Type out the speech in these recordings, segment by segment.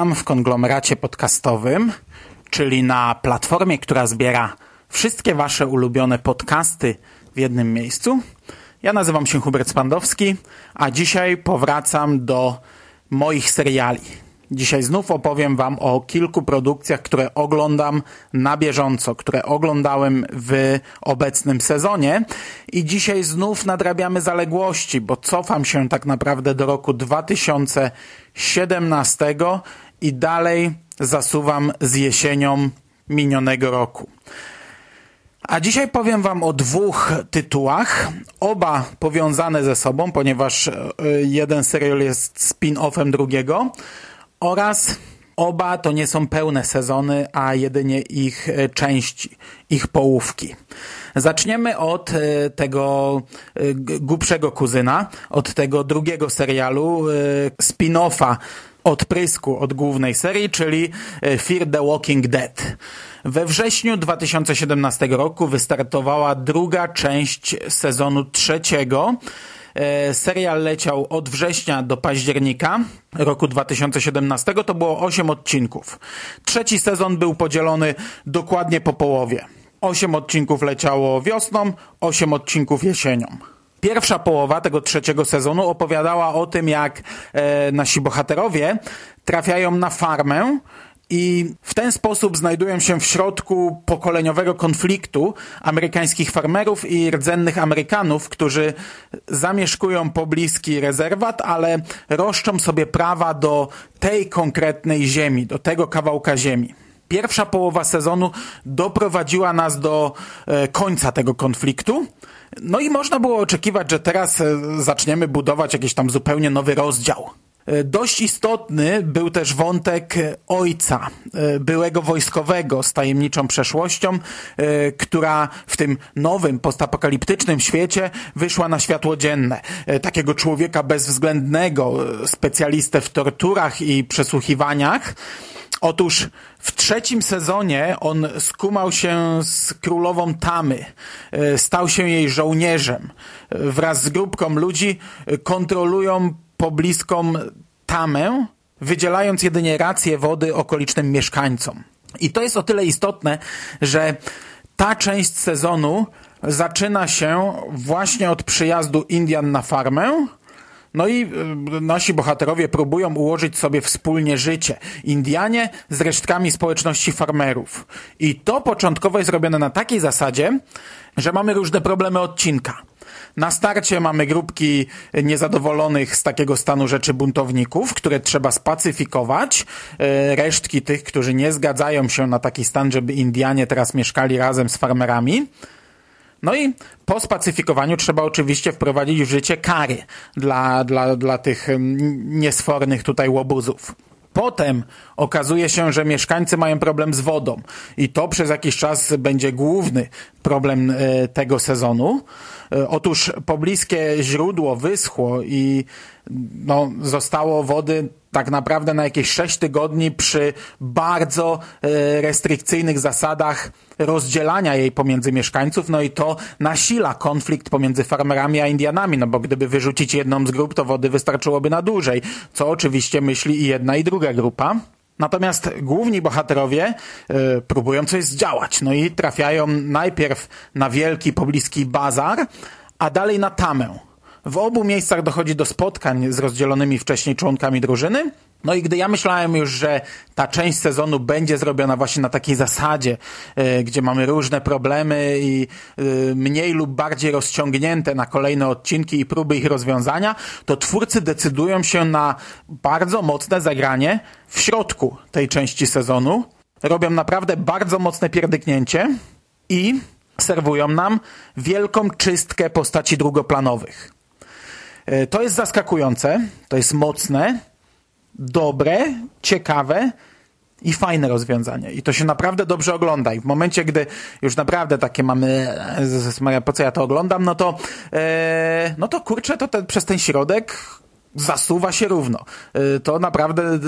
Witam w konglomeracie podcastowym, czyli na platformie, która zbiera wszystkie Wasze ulubione podcasty w jednym miejscu. Ja nazywam się Hubert Spandowski, a dzisiaj powracam do moich seriali. Dzisiaj znów opowiem Wam o kilku produkcjach, które oglądam na bieżąco, które oglądałem w obecnym sezonie. I dzisiaj znów nadrabiamy zaległości, bo cofam się tak naprawdę do roku 2017 i dalej zasuwam z jesienią minionego roku. A dzisiaj powiem Wam o dwóch tytułach, oba powiązane ze sobą, ponieważ e, jeden serial jest spin-offem drugiego oraz oba to nie są pełne sezony, a jedynie ich e, części, ich połówki. Zaczniemy od e, tego głupszego kuzyna, od tego drugiego serialu, spin-offa odprysku od głównej serii, czyli Fear the Walking Dead. We wrześniu 2017 roku wystartowała druga część sezonu trzeciego. Serial leciał od września do października roku 2017. To było 8 odcinków. Trzeci sezon był podzielony dokładnie po połowie. 8 odcinków leciało wiosną, 8 odcinków jesienią. Pierwsza połowa tego trzeciego sezonu opowiadała o tym, jak e, nasi bohaterowie trafiają na farmę, i w ten sposób znajdują się w środku pokoleniowego konfliktu amerykańskich farmerów i rdzennych Amerykanów, którzy zamieszkują pobliski rezerwat, ale roszczą sobie prawa do tej konkretnej ziemi, do tego kawałka ziemi. Pierwsza połowa sezonu doprowadziła nas do e, końca tego konfliktu. No i można było oczekiwać, że teraz e, zaczniemy budować jakiś tam zupełnie nowy rozdział. E, dość istotny był też wątek ojca, e, byłego wojskowego z tajemniczą przeszłością, która w tym nowym, postapokaliptycznym świecie wyszła na światło dzienne. Takiego człowieka bezwzględnego, specjalistę w torturach i przesłuchiwaniach. Otóż w trzecim sezonie on skumał się z królową Tamy, stał się jej żołnierzem. Wraz z grupką ludzi kontrolują pobliską tamę, wydzielając jedynie rację wody okolicznym mieszkańcom. I to jest o tyle istotne, że ta część sezonu zaczyna się właśnie od przyjazdu Indian na farmę, no i y, nasi bohaterowie próbują ułożyć sobie wspólnie życie. Indianie z resztkami społeczności farmerów. I to początkowo jest robione na takiej zasadzie, że mamy różne problemy odcinka. Na starcie mamy grupki niezadowolonych z takiego stanu rzeczy buntowników, które trzeba spacyfikować. E, resztki tych, którzy nie zgadzają się na taki stan, żeby Indianie teraz mieszkali razem z farmerami. No i po spacyfikowaniu trzeba oczywiście wprowadzić w życie kary dla, dla, dla tych niesfornych tutaj łobuzów. Potem okazuje się, że mieszkańcy mają problem z wodą i to przez jakiś czas będzie główny problem e, tego sezonu. E, otóż pobliskie źródło wyschło i no, zostało wody tak naprawdę na jakieś 6 tygodni przy bardzo e, restrykcyjnych zasadach rozdzielania jej pomiędzy mieszkańców, no i to nasila konflikt pomiędzy farmerami a Indianami, no bo gdyby wyrzucić jedną z grup, to wody wystarczyłoby na dłużej, co oczywiście myśli i jedna i druga grupa. Natomiast główni bohaterowie y, próbują coś zdziałać, no i trafiają najpierw na wielki pobliski bazar, a dalej na tamę. W obu miejscach dochodzi do spotkań z rozdzielonymi wcześniej członkami drużyny. No i gdy ja myślałem już, że ta część sezonu będzie zrobiona właśnie na takiej zasadzie, y, gdzie mamy różne problemy i y, mniej lub bardziej rozciągnięte na kolejne odcinki i próby ich rozwiązania, to twórcy decydują się na bardzo mocne zagranie w środku tej części sezonu. Robią naprawdę bardzo mocne pierdyknięcie i serwują nam wielką czystkę postaci drugoplanowych. E, to jest zaskakujące, to jest mocne dobre, ciekawe i fajne rozwiązanie. I to się naprawdę dobrze ogląda. I w momencie, gdy już naprawdę takie mamy, Maria, po co ja to oglądam, no to, e, no to kurczę, to przez ten środek zasuwa się równo. E, to naprawdę e,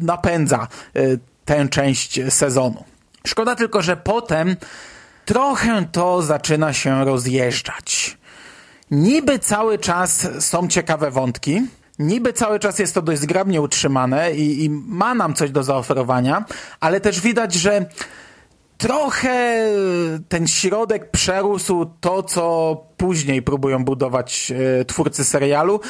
napędza e, tę część sezonu. Szkoda tylko, że potem trochę to zaczyna się rozjeżdżać. Niby cały czas są ciekawe wątki, niby cały czas jest to dość zgrabnie utrzymane i, i ma nam coś do zaoferowania, ale też widać, że trochę ten środek przerósł to, co później próbują budować e, twórcy serialu.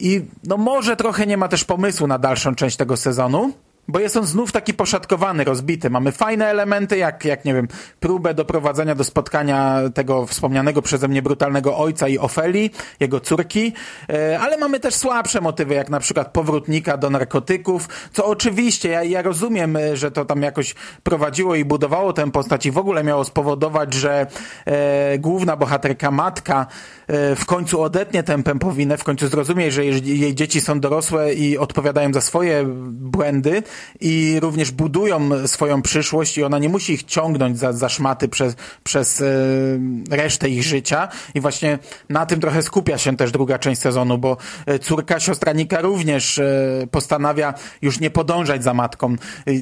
I no może trochę nie ma też pomysłu na dalszą część tego sezonu bo jest on znów taki poszatkowany, rozbity. Mamy fajne elementy, jak, jak nie wiem, próbę doprowadzenia do spotkania tego wspomnianego przeze mnie brutalnego ojca i Ofeli, jego córki, e, ale mamy też słabsze motywy, jak na przykład powrótnika do narkotyków, co oczywiście, ja, ja rozumiem, e, że to tam jakoś prowadziło i budowało tę postać i w ogóle miało spowodować, że e, główna bohaterka, matka, e, w końcu odetnie tę pępowinę, w końcu zrozumie, że jej, jej dzieci są dorosłe i odpowiadają za swoje błędy, i również budują swoją przyszłość i ona nie musi ich ciągnąć za, za szmaty przez, przez e, resztę ich życia i właśnie na tym trochę skupia się też druga część sezonu, bo e, córka siostra Nika również e, postanawia już nie podążać za matką.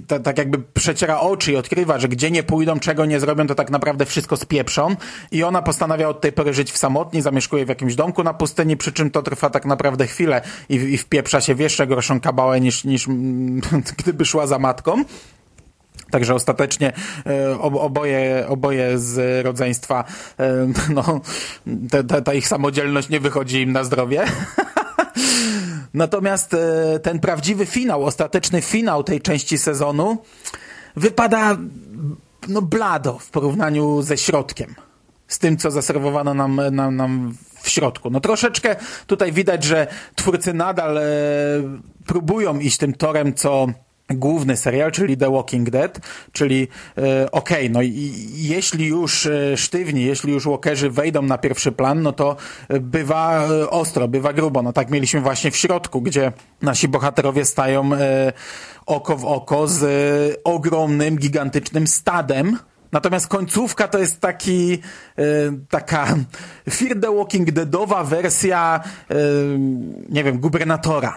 Ta, tak jakby przeciera oczy i odkrywa, że gdzie nie pójdą, czego nie zrobią, to tak naprawdę wszystko spieprzą i ona postanawia od tej pory żyć w samotni, zamieszkuje w jakimś domku na pustyni, przy czym to trwa tak naprawdę chwilę i, i wpieprza się w jeszcze gorszą kabałę niż, niż gdyby szła za matką. Także ostatecznie e, oboje, oboje z rodzeństwa, e, no, ta, ta ich samodzielność nie wychodzi im na zdrowie. Natomiast e, ten prawdziwy finał, ostateczny finał tej części sezonu wypada no, blado w porównaniu ze środkiem. Z tym, co zaserwowano nam, nam, nam w środku. No troszeczkę tutaj widać, że twórcy nadal próbują iść tym torem, co główny serial, czyli The Walking Dead, czyli e, okej, okay, no i jeśli już e, sztywni, jeśli już walkerzy wejdą na pierwszy plan, no to e, bywa e, ostro, bywa grubo. No tak mieliśmy właśnie w środku, gdzie nasi bohaterowie stają e, oko w oko z ogromnym, gigantycznym stadem, Natomiast końcówka to jest taki, taka Fear the Walking Deadowa wersja, nie wiem, gubernatora.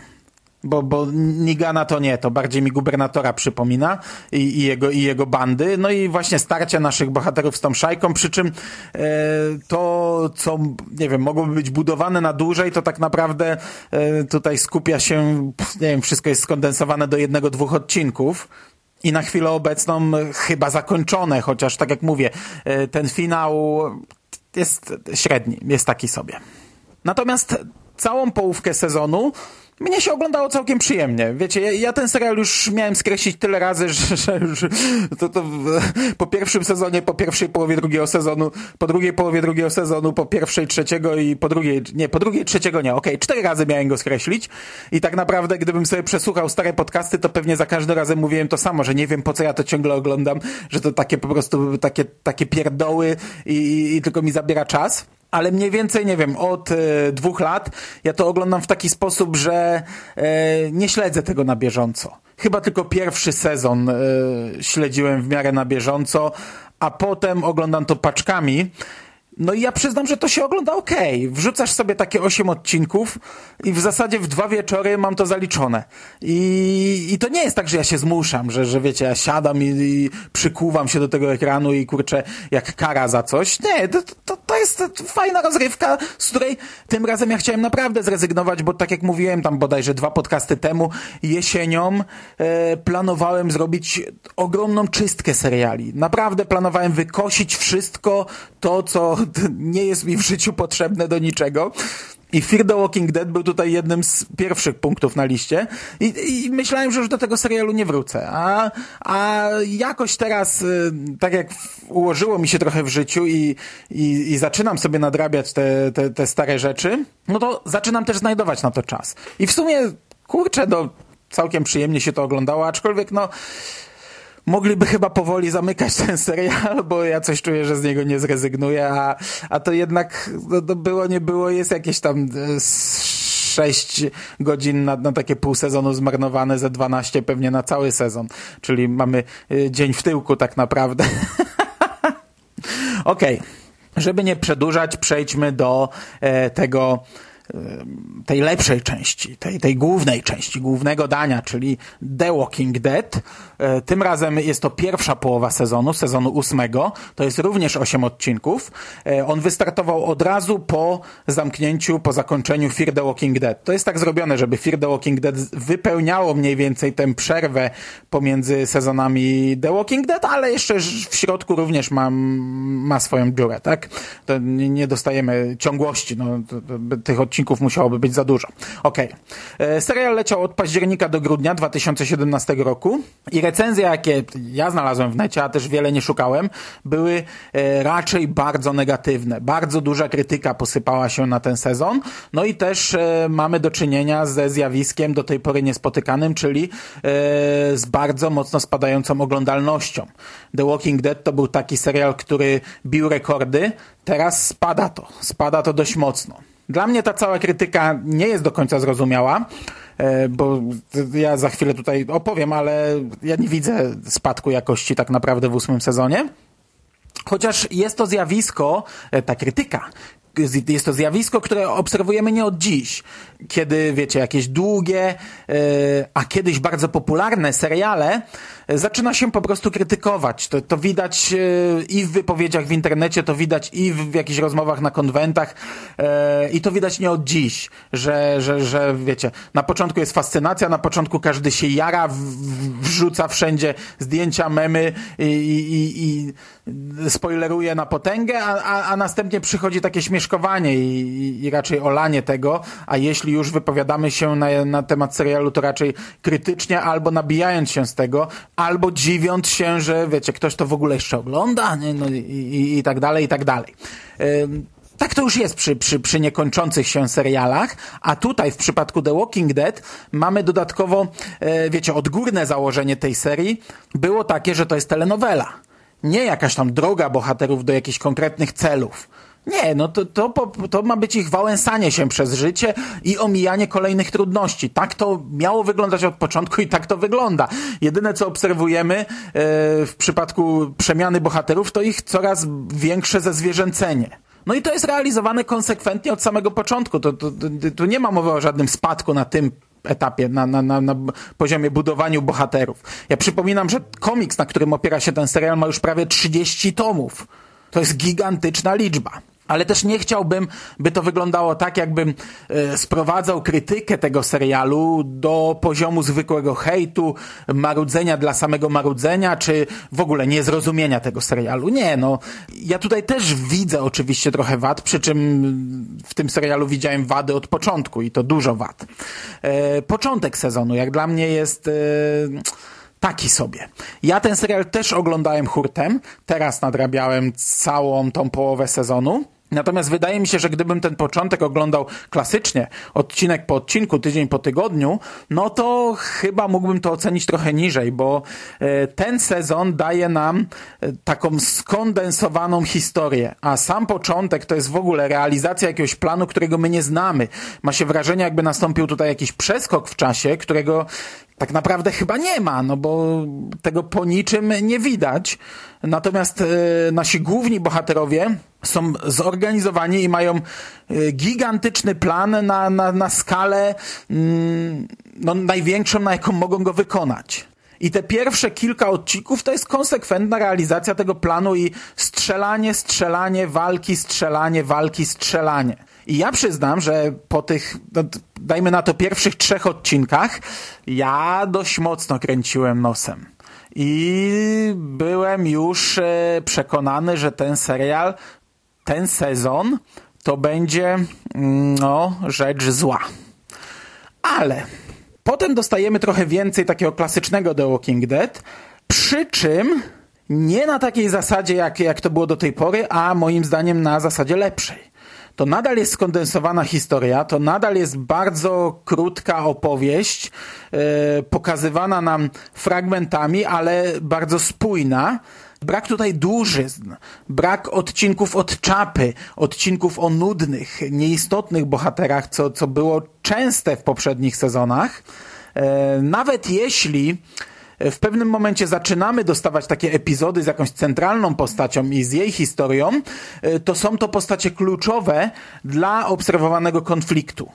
Bo, bo Nigana to nie, to bardziej mi gubernatora przypomina i, i, jego, i jego bandy. No i właśnie starcia naszych bohaterów z tą szajką, przy czym e, to, co, nie wiem, mogłoby być budowane na dłużej, to tak naprawdę e, tutaj skupia się, nie wiem, wszystko jest skondensowane do jednego, dwóch odcinków. I na chwilę obecną chyba zakończone, chociaż tak jak mówię, e, ten finał jest średni, jest taki sobie. Natomiast całą połówkę sezonu mnie się oglądało całkiem przyjemnie. Wiecie, ja, ja, ten serial już miałem skreślić tyle razy, że, że, że to, to po pierwszym sezonie, po pierwszej połowie drugiego sezonu, po drugiej połowie drugiego sezonu, po pierwszej trzeciego i po drugiej, nie, po drugiej trzeciego nie, okej, okay, cztery razy miałem go skreślić i tak naprawdę gdybym sobie przesłuchał stare podcasty, to pewnie za każdym razem mówiłem to samo, że nie wiem po co ja to ciągle oglądam, że to takie po prostu takie, takie pierdoły i, i, i tylko mi zabiera czas ale mniej więcej, nie wiem, od e, dwóch lat ja to oglądam w taki sposób, że e, nie śledzę tego na bieżąco. Chyba tylko pierwszy sezon e, śledziłem w miarę na bieżąco, a potem oglądam to paczkami no i ja przyznam, że to się ogląda ok. Wrzucasz sobie takie 8 odcinków i w zasadzie w dwa wieczory mam to zaliczone. I, i to nie jest tak, że ja się zmuszam, że, że wiecie, ja siadam i, i przykuwam się do tego ekranu i kurczę, jak kara za coś. Nie, to jest fajna rozrywka, z której tym razem ja chciałem naprawdę zrezygnować, bo tak jak mówiłem tam bodajże dwa podcasty temu, jesienią e, planowałem zrobić ogromną czystkę seriali. Naprawdę planowałem wykosić wszystko to, co nie jest mi w życiu potrzebne do niczego. I Fear the Walking Dead był tutaj jednym z pierwszych punktów na liście i, i myślałem, że już do tego serialu nie wrócę. A, a jakoś teraz, y, tak jak ułożyło mi się trochę w życiu i, i, i zaczynam sobie nadrabiać te, te, te stare rzeczy, no to zaczynam też znajdować na to czas. I w sumie, kurczę, no całkiem przyjemnie się to oglądało, aczkolwiek no mogliby chyba powoli zamykać ten serial, bo ja coś czuję, że z niego nie zrezygnuję, a, a to jednak no, to było, nie było, jest jakieś tam e, 6 godzin na, na takie pół sezonu zmarnowane, ze 12 pewnie na cały sezon. Czyli mamy y, dzień w tyłku tak naprawdę. Okej. Okay. Żeby nie przedłużać, przejdźmy do e, tego tej lepszej części, tej, tej głównej części, głównego dania, czyli The Walking Dead. E, tym razem jest to pierwsza połowa sezonu, sezonu ósmego. To jest również osiem odcinków. E, on wystartował od razu po zamknięciu, po zakończeniu Fear the Walking Dead. To jest tak zrobione, żeby Fear the Walking Dead wypełniało mniej więcej tę przerwę pomiędzy sezonami The Walking Dead, ale jeszcze w środku również ma, ma swoją dziurę, tak? To nie dostajemy ciągłości no, tych odcinków odcinków musiałoby być za dużo. Okej. Okay. Serial leciał od października do grudnia 2017 roku i recenzje, jakie ja znalazłem w necie, a też wiele nie szukałem, były e, raczej bardzo negatywne. Bardzo duża krytyka posypała się na ten sezon. No i też e, mamy do czynienia ze zjawiskiem do tej pory niespotykanym, czyli e, z bardzo mocno spadającą oglądalnością. The Walking Dead to był taki serial, który bił rekordy, teraz spada to. Spada to dość mocno. Dla mnie ta cała krytyka nie jest do końca zrozumiała, e, bo ja za chwilę tutaj opowiem, ale ja nie widzę spadku jakości tak naprawdę w ósmym sezonie. Chociaż jest to zjawisko, e, ta krytyka, jest to zjawisko, które obserwujemy nie od dziś, kiedy, wiecie, jakieś długie, e, a kiedyś bardzo popularne seriale zaczyna się po prostu krytykować. To, to widać e, i w wypowiedziach w internecie, to widać i w jakichś rozmowach na konwentach e, i to widać nie od dziś, że, że, że wiecie, na początku jest fascynacja, na początku każdy się jara, wrzuca wszędzie zdjęcia, memy i, i, i spoileruje na potęgę, a, a, a następnie przychodzi takie śmieszkowanie i, i, raczej olanie tego, a jeśli już wypowiadamy się na, na temat serialu, to raczej krytycznie albo nabijając się z tego, albo dziwiąc się, że wiecie, ktoś to w ogóle jeszcze ogląda no i, i, i tak dalej, i tak dalej. Tak to już jest przy, przy, przy niekończących się serialach, a tutaj w przypadku The Walking Dead mamy dodatkowo, e, wiecie, odgórne założenie tej serii było takie, że to jest telenowela. Nie jakaś tam droga bohaterów do jakichś konkretnych celów. Nie, no to, to, to ma być ich wałęsanie się przez życie i omijanie kolejnych trudności. Tak to miało wyglądać od początku i tak to wygląda. Jedyne, co obserwujemy e, w przypadku przemiany bohaterów, to ich coraz większe zezwierzęcenie. No i to jest realizowane konsekwentnie od samego początku. To, to, tu nie ma mowy o żadnym spadku na tym etapie, na, na, na, na poziomie budowaniu bohaterów. Ja przypominam, że komiks, na którym opiera się ten serial, ma już prawie 30 tomów. To jest gigantyczna liczba ale też nie chciałbym, by to wyglądało tak, jakbym e, sprowadzał krytykę tego serialu do poziomu zwykłego hejtu, marudzenia dla samego marudzenia, czy w ogóle niezrozumienia tego serialu. Nie, no. Ja tutaj też widzę oczywiście trochę wad, przy czym w tym serialu widziałem wady od początku i to dużo wad. E, początek sezonu, jak dla mnie jest... E, taki sobie. Ja ten serial też oglądałem hurtem, teraz nadrabiałem całą tą połowę sezonu. Natomiast wydaje mi się, że gdybym ten początek oglądał klasycznie, odcinek po odcinku, tydzień po tygodniu, no to chyba mógłbym to ocenić trochę niżej, bo e, ten sezon daje nam e, taką skondensowaną historię, a sam początek to jest w ogóle realizacja jakiegoś planu, którego my nie znamy. Ma się wrażenie, jakby nastąpił tutaj jakiś przeskok w czasie, którego tak naprawdę chyba nie ma, no bo tego po niczym nie widać. Natomiast e, nasi główni bohaterowie są zorganizowani i mają e, gigantyczny plan na, na, na skalę mm, no, największą, na jaką mogą go wykonać. I te pierwsze kilka odcinków to jest konsekwentna realizacja tego planu i strzelanie, strzelanie, walki, strzelanie, walki, strzelanie. I ja przyznam, że po tych, no, dajmy na to pierwszych trzech odcinkach, ja dość mocno kręciłem nosem. I byłem już e, przekonany, że ten serial, ten sezon to będzie mm, no, rzecz zła. Ale potem dostajemy trochę więcej takiego klasycznego The Walking Dead, przy czym nie na takiej zasadzie, jak, jak to było do tej pory, a moim zdaniem na zasadzie lepszej to nadal jest skondensowana historia, to nadal jest bardzo krótka opowieść, e, pokazywana nam fragmentami, ale bardzo spójna Brak tutaj dłużyzn, brak odcinków od czapy, odcinków o nudnych, nieistotnych bohaterach, co, co było częste w poprzednich sezonach. E, nawet jeśli w pewnym momencie zaczynamy dostawać takie epizody z jakąś centralną postacią i z jej historią, e, to są to postacie kluczowe dla obserwowanego konfliktu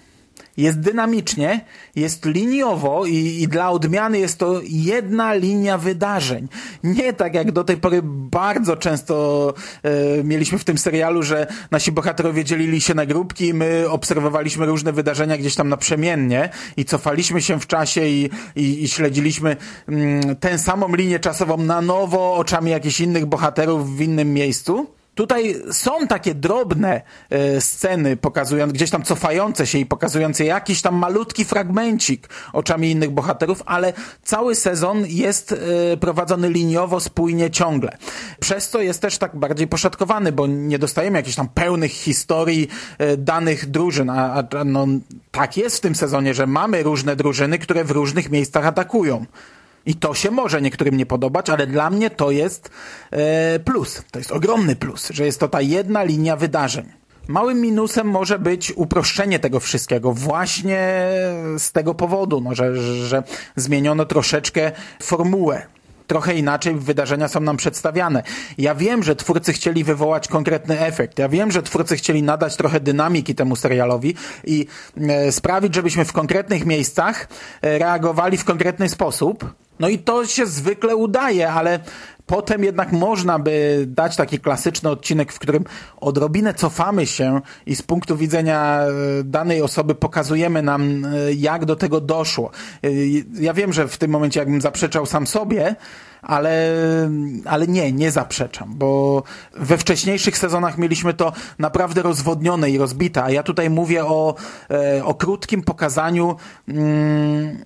jest dynamicznie, jest liniowo i, i, dla odmiany jest to jedna linia wydarzeń. Nie tak jak do tej pory bardzo często e, mieliśmy w tym serialu, że nasi bohaterowie dzielili się na grupki i my obserwowaliśmy różne wydarzenia gdzieś tam naprzemiennie i cofaliśmy się w czasie i, i, i śledziliśmy mm, tę samą linię czasową na nowo oczami jakichś innych bohaterów w innym miejscu. Tutaj są takie drobne e, sceny pokazujące, gdzieś tam cofające się i pokazujące jakiś tam malutki fragmencik oczami innych bohaterów, ale cały sezon jest e, prowadzony liniowo, spójnie, ciągle. Przez to jest też tak bardziej poszatkowany, bo nie dostajemy jakichś tam pełnych historii e, danych drużyn, a, a no, tak jest w tym sezonie, że mamy różne drużyny, które w różnych miejscach atakują. I to się może niektórym nie podobać, ale dla mnie to jest e, plus. To jest ogromny plus, że jest to ta jedna linia wydarzeń. Małym minusem może być uproszczenie tego wszystkiego właśnie z tego powodu, no, że, że zmieniono troszeczkę formułę trochę inaczej wydarzenia są nam przedstawiane. Ja wiem, że twórcy chcieli wywołać konkretny efekt. Ja wiem, że twórcy chcieli nadać trochę dynamiki temu serialowi i e, sprawić, żebyśmy w konkretnych miejscach e, reagowali w konkretny sposób. No i to się zwykle udaje, ale Potem jednak można by dać taki klasyczny odcinek, w którym odrobinę cofamy się i z punktu widzenia e, danej osoby pokazujemy nam, e, jak do tego doszło. E, ja wiem, że w tym momencie jakbym zaprzeczał sam sobie, ale, ale nie, nie zaprzeczam, bo we wcześniejszych sezonach mieliśmy to naprawdę rozwodnione i rozbite, a ja tutaj mówię o, o krótkim pokazaniu. Mm,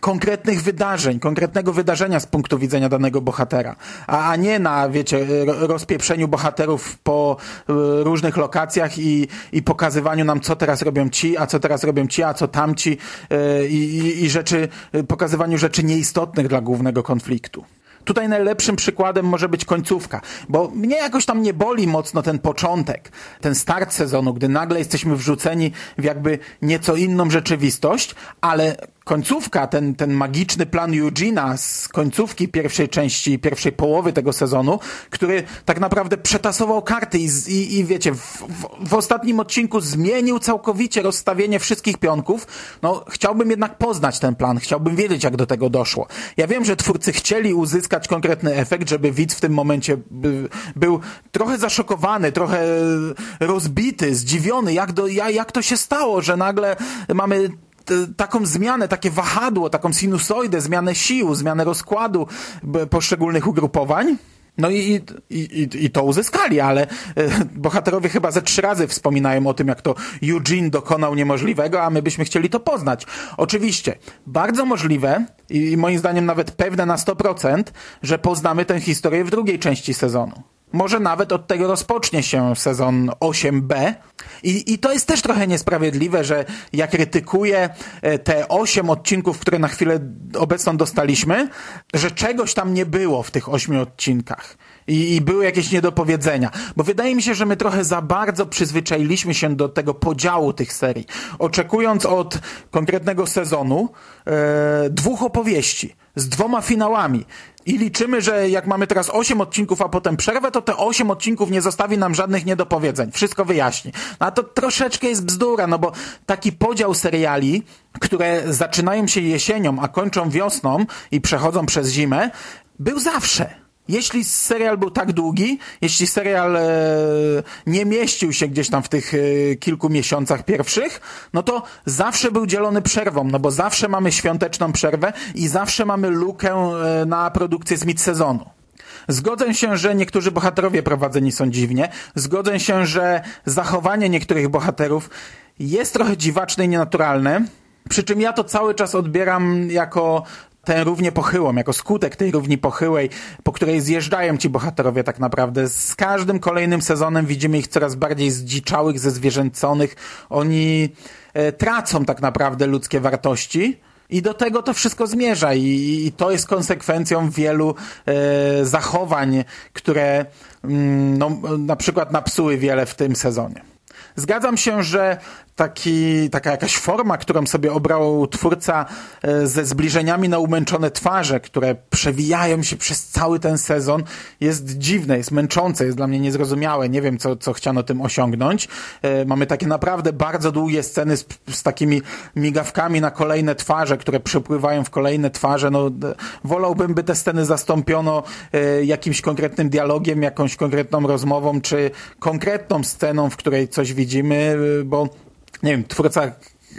konkretnych wydarzeń, konkretnego wydarzenia z punktu widzenia danego bohatera, a, a nie na, wiecie, rozpieprzeniu bohaterów po y, różnych lokacjach i, i pokazywaniu nam, co teraz robią ci, a co teraz robią ci, a co tamci y, i, i rzeczy, pokazywaniu rzeczy nieistotnych dla głównego konfliktu. Tutaj najlepszym przykładem może być końcówka, bo mnie jakoś tam nie boli mocno ten początek, ten start sezonu, gdy nagle jesteśmy wrzuceni w jakby nieco inną rzeczywistość, ale końcówka, ten, ten magiczny plan Eugena z końcówki pierwszej części, pierwszej połowy tego sezonu, który tak naprawdę przetasował karty i, i, i wiecie, w, w, w, ostatnim odcinku zmienił całkowicie rozstawienie wszystkich pionków, no chciałbym jednak poznać ten plan, chciałbym wiedzieć, jak do tego doszło. Ja wiem, że twórcy chcieli uzyskać konkretny efekt, żeby widz w tym momencie by, był trochę zaszokowany, trochę rozbity, zdziwiony, jak, do, jak to się stało, że nagle mamy taką zmianę, takie wahadło, taką sinusoidę, zmianę sił, zmianę rozkładu poszczególnych ugrupowań. No i, i, i, to uzyskali, ale e, bohaterowie chyba ze trzy razy wspominają o tym, jak to Eugene dokonał niemożliwego, a my byśmy chcieli to poznać. Oczywiście, bardzo możliwe i moim zdaniem nawet pewne na 100%, że poznamy tę historię w drugiej części sezonu. Może nawet od tego rozpocznie się sezon 8b. I, I to jest też trochę niesprawiedliwe, że ja krytykuję e, te 8 odcinków, które na chwilę obecną dostaliśmy, że czegoś tam nie było w tych 8 odcinkach. I, I, były jakieś niedopowiedzenia. Bo wydaje mi się, że my trochę za bardzo przyzwyczailiśmy się do tego podziału tych serii. Oczekując od konkretnego sezonu e, dwóch opowieści z dwoma finałami. I liczymy, że jak mamy teraz 8 odcinków, a potem przerwę, to te 8 odcinków nie zostawi nam żadnych niedopowiedzeń. Wszystko wyjaśni. No a to troszeczkę jest bzdura, no bo taki podział seriali, które zaczynają się jesienią, a kończą wiosną i przechodzą przez zimę, był zawsze. Jeśli serial był tak długi, jeśli serial e, nie mieścił się gdzieś tam w tych e, kilku miesiącach pierwszych, no to zawsze był dzielony przerwą, no bo zawsze mamy świąteczną przerwę i zawsze mamy lukę e, na produkcję z mid-sezonu. Zgodzę się, że niektórzy bohaterowie prowadzeni są dziwnie. Zgodzę się, że zachowanie niektórych bohaterów jest trochę dziwaczne i nienaturalne. Przy czym ja to cały czas odbieram jako tę równię pochyłą, jako skutek tej równi pochyłej, po której zjeżdżają ci bohaterowie tak naprawdę. Z każdym kolejnym sezonem widzimy ich coraz bardziej zdziczałych, zezwierzęconych. Oni e, tracą tak naprawdę ludzkie wartości I do tego to wszystko zmierza i, i to jest konsekwencją wielu e, zachowań, które mm, no, na przykład napsuły wiele w tym sezonie. Zgadzam się, że taki, taka jakaś forma, którą sobie obrał twórca e, ze zbliżeniami na umęczone twarze, które przewijają się przez cały ten sezon, jest dziwne, jest męczące, jest dla mnie niezrozumiałe. Nie wiem, co, co chciano tym osiągnąć. E, mamy takie naprawdę bardzo długie sceny z, z takimi migawkami na kolejne twarze, które przepływają w kolejne twarze. No, wolałbym, by te sceny zastąpiono e, jakimś konkretnym dialogiem, jakąś konkretną rozmową, czy konkretną sceną, w której coś widzimy, bo nie wiem, twórca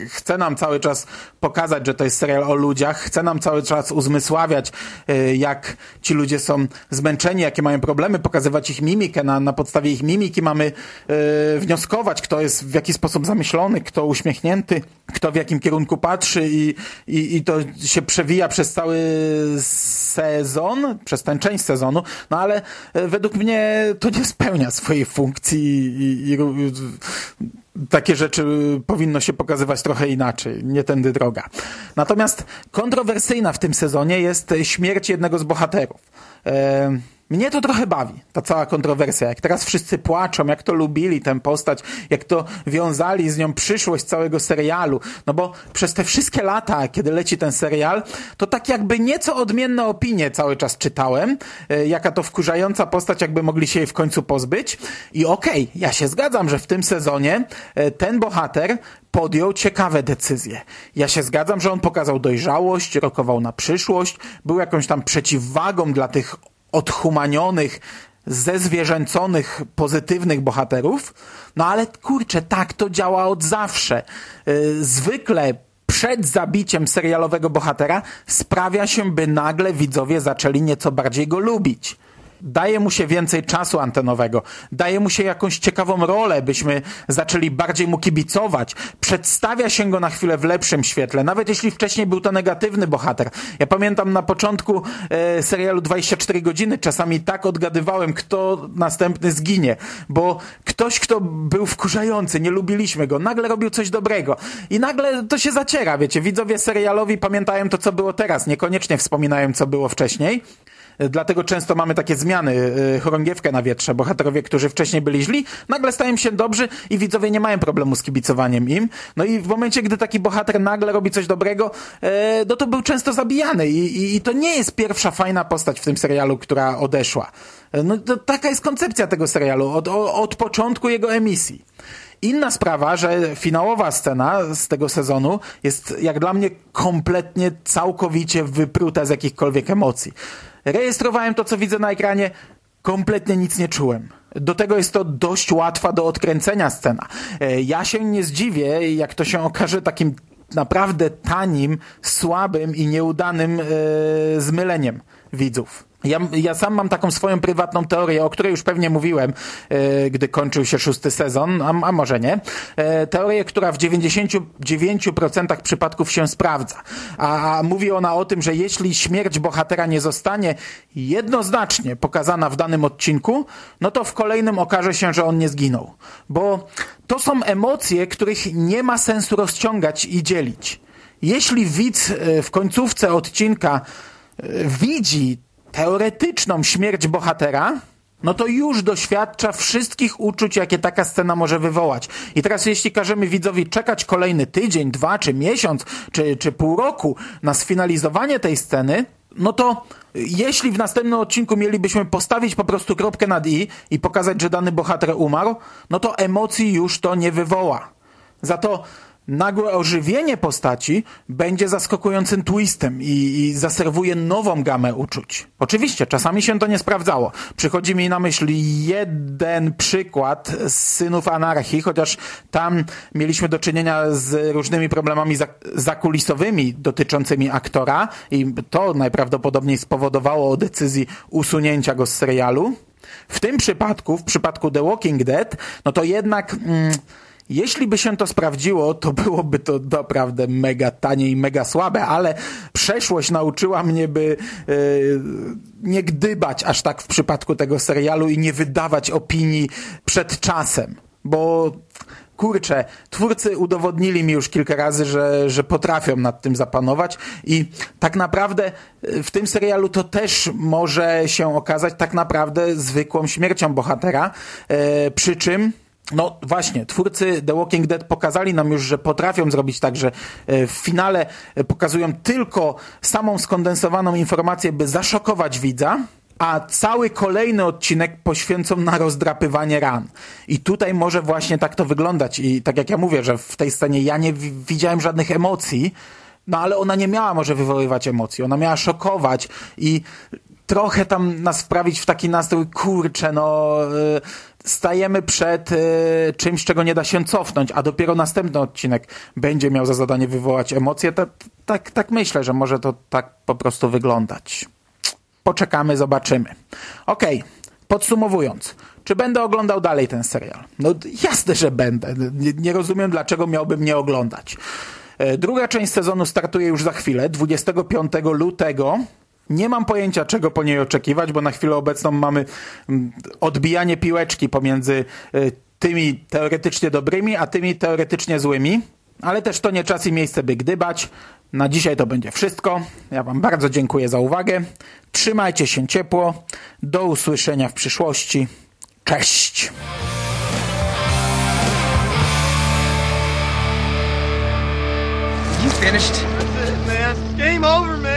chce nam cały czas pokazać, że to jest serial o ludziach, chce nam cały czas uzmysławiać, y, jak ci ludzie są zmęczeni, jakie mają problemy, pokazywać ich mimikę, na, na podstawie ich mimiki mamy y, wnioskować, kto jest w jaki sposób zamyślony, kto uśmiechnięty, kto w jakim kierunku patrzy i, i, i to się przewija przez cały sezon, przez tę część sezonu, no ale y, według mnie to nie spełnia swojej funkcji i, i takie rzeczy powinno się pokazywać trochę inaczej, nie tędy droga. Natomiast kontrowersyjna w tym sezonie jest śmierć jednego z bohaterów. Mnie to trochę bawi, ta cała kontrowersja. Jak teraz wszyscy płaczą, jak to lubili tę postać, jak to wiązali z nią przyszłość całego serialu. No bo przez te wszystkie lata, kiedy leci ten serial, to tak jakby nieco odmienne opinie cały czas czytałem, e, jaka to wkurzająca postać, jakby mogli się jej w końcu pozbyć. I okej, okay, ja się zgadzam, że w tym sezonie e, ten bohater podjął ciekawe decyzje. Ja się zgadzam, że on pokazał dojrzałość, rokował na przyszłość, był jakąś tam przeciwwagą dla tych odhumanionych, zezwierzęconych, pozytywnych bohaterów. No ale kurczę, tak to działa od zawsze. Y, zwykle przed zabiciem serialowego bohatera sprawia się, by nagle widzowie zaczęli nieco bardziej go lubić daje mu się więcej czasu antenowego, daje mu się jakąś ciekawą rolę, byśmy zaczęli bardziej mu kibicować, przedstawia się go na chwilę w lepszym świetle, nawet jeśli wcześniej był to negatywny bohater. Ja pamiętam na początku e, serialu 24 godziny. Czasami tak odgadywałem, kto następny zginie, bo ktoś, kto był wkurzający, nie lubiliśmy go, nagle robił coś dobrego. I nagle to się zaciera, wiecie, widzowie serialowi pamiętają to, co było teraz, niekoniecznie wspominają, co było wcześniej. Dlatego często mamy takie zmiany, y, chorągiewkę na wietrze. Bohaterowie, którzy wcześniej byli źli, nagle stają się dobrzy i widzowie nie mają problemu z kibicowaniem im. No i w momencie, gdy taki bohater nagle robi coś dobrego, e, no to był często zabijany i, i, i to nie jest pierwsza fajna postać w tym serialu, która odeszła. E, no to taka jest koncepcja tego serialu od, od początku jego emisji. Inna sprawa, że finałowa scena z tego sezonu jest jak dla mnie kompletnie, całkowicie wypruta z jakichkolwiek emocji. Rejestrowałem to, co widzę na ekranie, kompletnie nic nie czułem. Do tego jest to dość łatwa do odkręcenia scena. E, ja się nie zdziwię, jak to się okaże takim naprawdę tanim, słabym i nieudanym yy, zmyleniem widzów. Ja, ja sam mam taką swoją prywatną teorię, o której już pewnie mówiłem, e, gdy kończył się szósty sezon, a, a może nie. E, teorię, która w 99% przypadków się sprawdza. A, a mówi ona o tym, że jeśli śmierć bohatera nie zostanie jednoznacznie pokazana w danym odcinku, no to w kolejnym okaże się, że on nie zginął. Bo to są emocje, których nie ma sensu rozciągać i dzielić. Jeśli widz e, w końcówce odcinka widzi teoretyczną śmierć bohatera, no to już doświadcza wszystkich uczuć, jakie taka scena może wywołać. I teraz jeśli każemy widzowi czekać kolejny tydzień, dwa, czy miesiąc, czy, czy pół roku na sfinalizowanie tej sceny, no to jeśli w następnym odcinku mielibyśmy postawić po prostu kropkę nad i i pokazać, że dany bohater umarł, no to emocji już to nie wywoła. Za to nagłe ożywienie postaci będzie zaskakującym twistem i, i zaserwuje nową gamę uczuć. Oczywiście, czasami się to nie sprawdzało. Przychodzi mi na myśl jeden przykład z Synów Anarchii, chociaż tam mieliśmy do czynienia z różnymi problemami zakulisowymi dotyczącymi aktora i to najprawdopodobniej spowodowało decyzji usunięcia go z serialu. W tym przypadku, w przypadku The Walking Dead, no to jednak... Mm, jeśli by się to sprawdziło, to byłoby to naprawdę mega tanie i mega słabe, ale przeszłość nauczyła mnie, by yy, nie gdybać aż tak w przypadku tego serialu i nie wydawać opinii przed czasem, bo kurczę, twórcy udowodnili mi już kilka razy, że, że potrafią nad tym zapanować i tak naprawdę y, w tym serialu to też może się okazać tak naprawdę zwykłą śmiercią bohatera, e, przy czym no właśnie, twórcy The Walking Dead pokazali nam już, że potrafią zrobić tak, że e, w finale e, pokazują tylko samą skondensowaną informację, by zaszokować widza, a cały kolejny odcinek poświęcą na rozdrapywanie ran. I tutaj może właśnie tak to wyglądać. I tak jak ja mówię, że w tej scenie ja nie wi- widziałem żadnych emocji, no ale ona nie miała może wywoływać emocji, ona miała szokować i trochę tam nas wprawić w taki nastrój, kurczę, no y, stajemy przed y, czymś, czego nie da się cofnąć, a dopiero następny odcinek będzie miał za zadanie wywołać emocje. Tak, tak, myślę, że może to tak po prostu wyglądać. Poczekamy, zobaczymy. Okej, podsumowując. Czy będę oglądał dalej ten serial? No jasne, że będę. Nie, nie rozumiem, dlaczego miałbym nie oglądać. E, Druga część sezonu startuje już za chwilę, 25 lutego. Nie mam pojęcia, czego po niej oczekiwać, bo na chwilę obecną mamy mm, odbijanie piłeczki pomiędzy e, tymi teoretycznie dobrymi, a tymi teoretycznie złymi. Ale też to nie czas i miejsce, by gdybać. Na dzisiaj to będzie wszystko. Ja Wam bardzo dziękuję za uwagę. Trzymajcie się ciepło. Do usłyszenia w przyszłości. Cześć! You finished? That's it, man. Game over, man.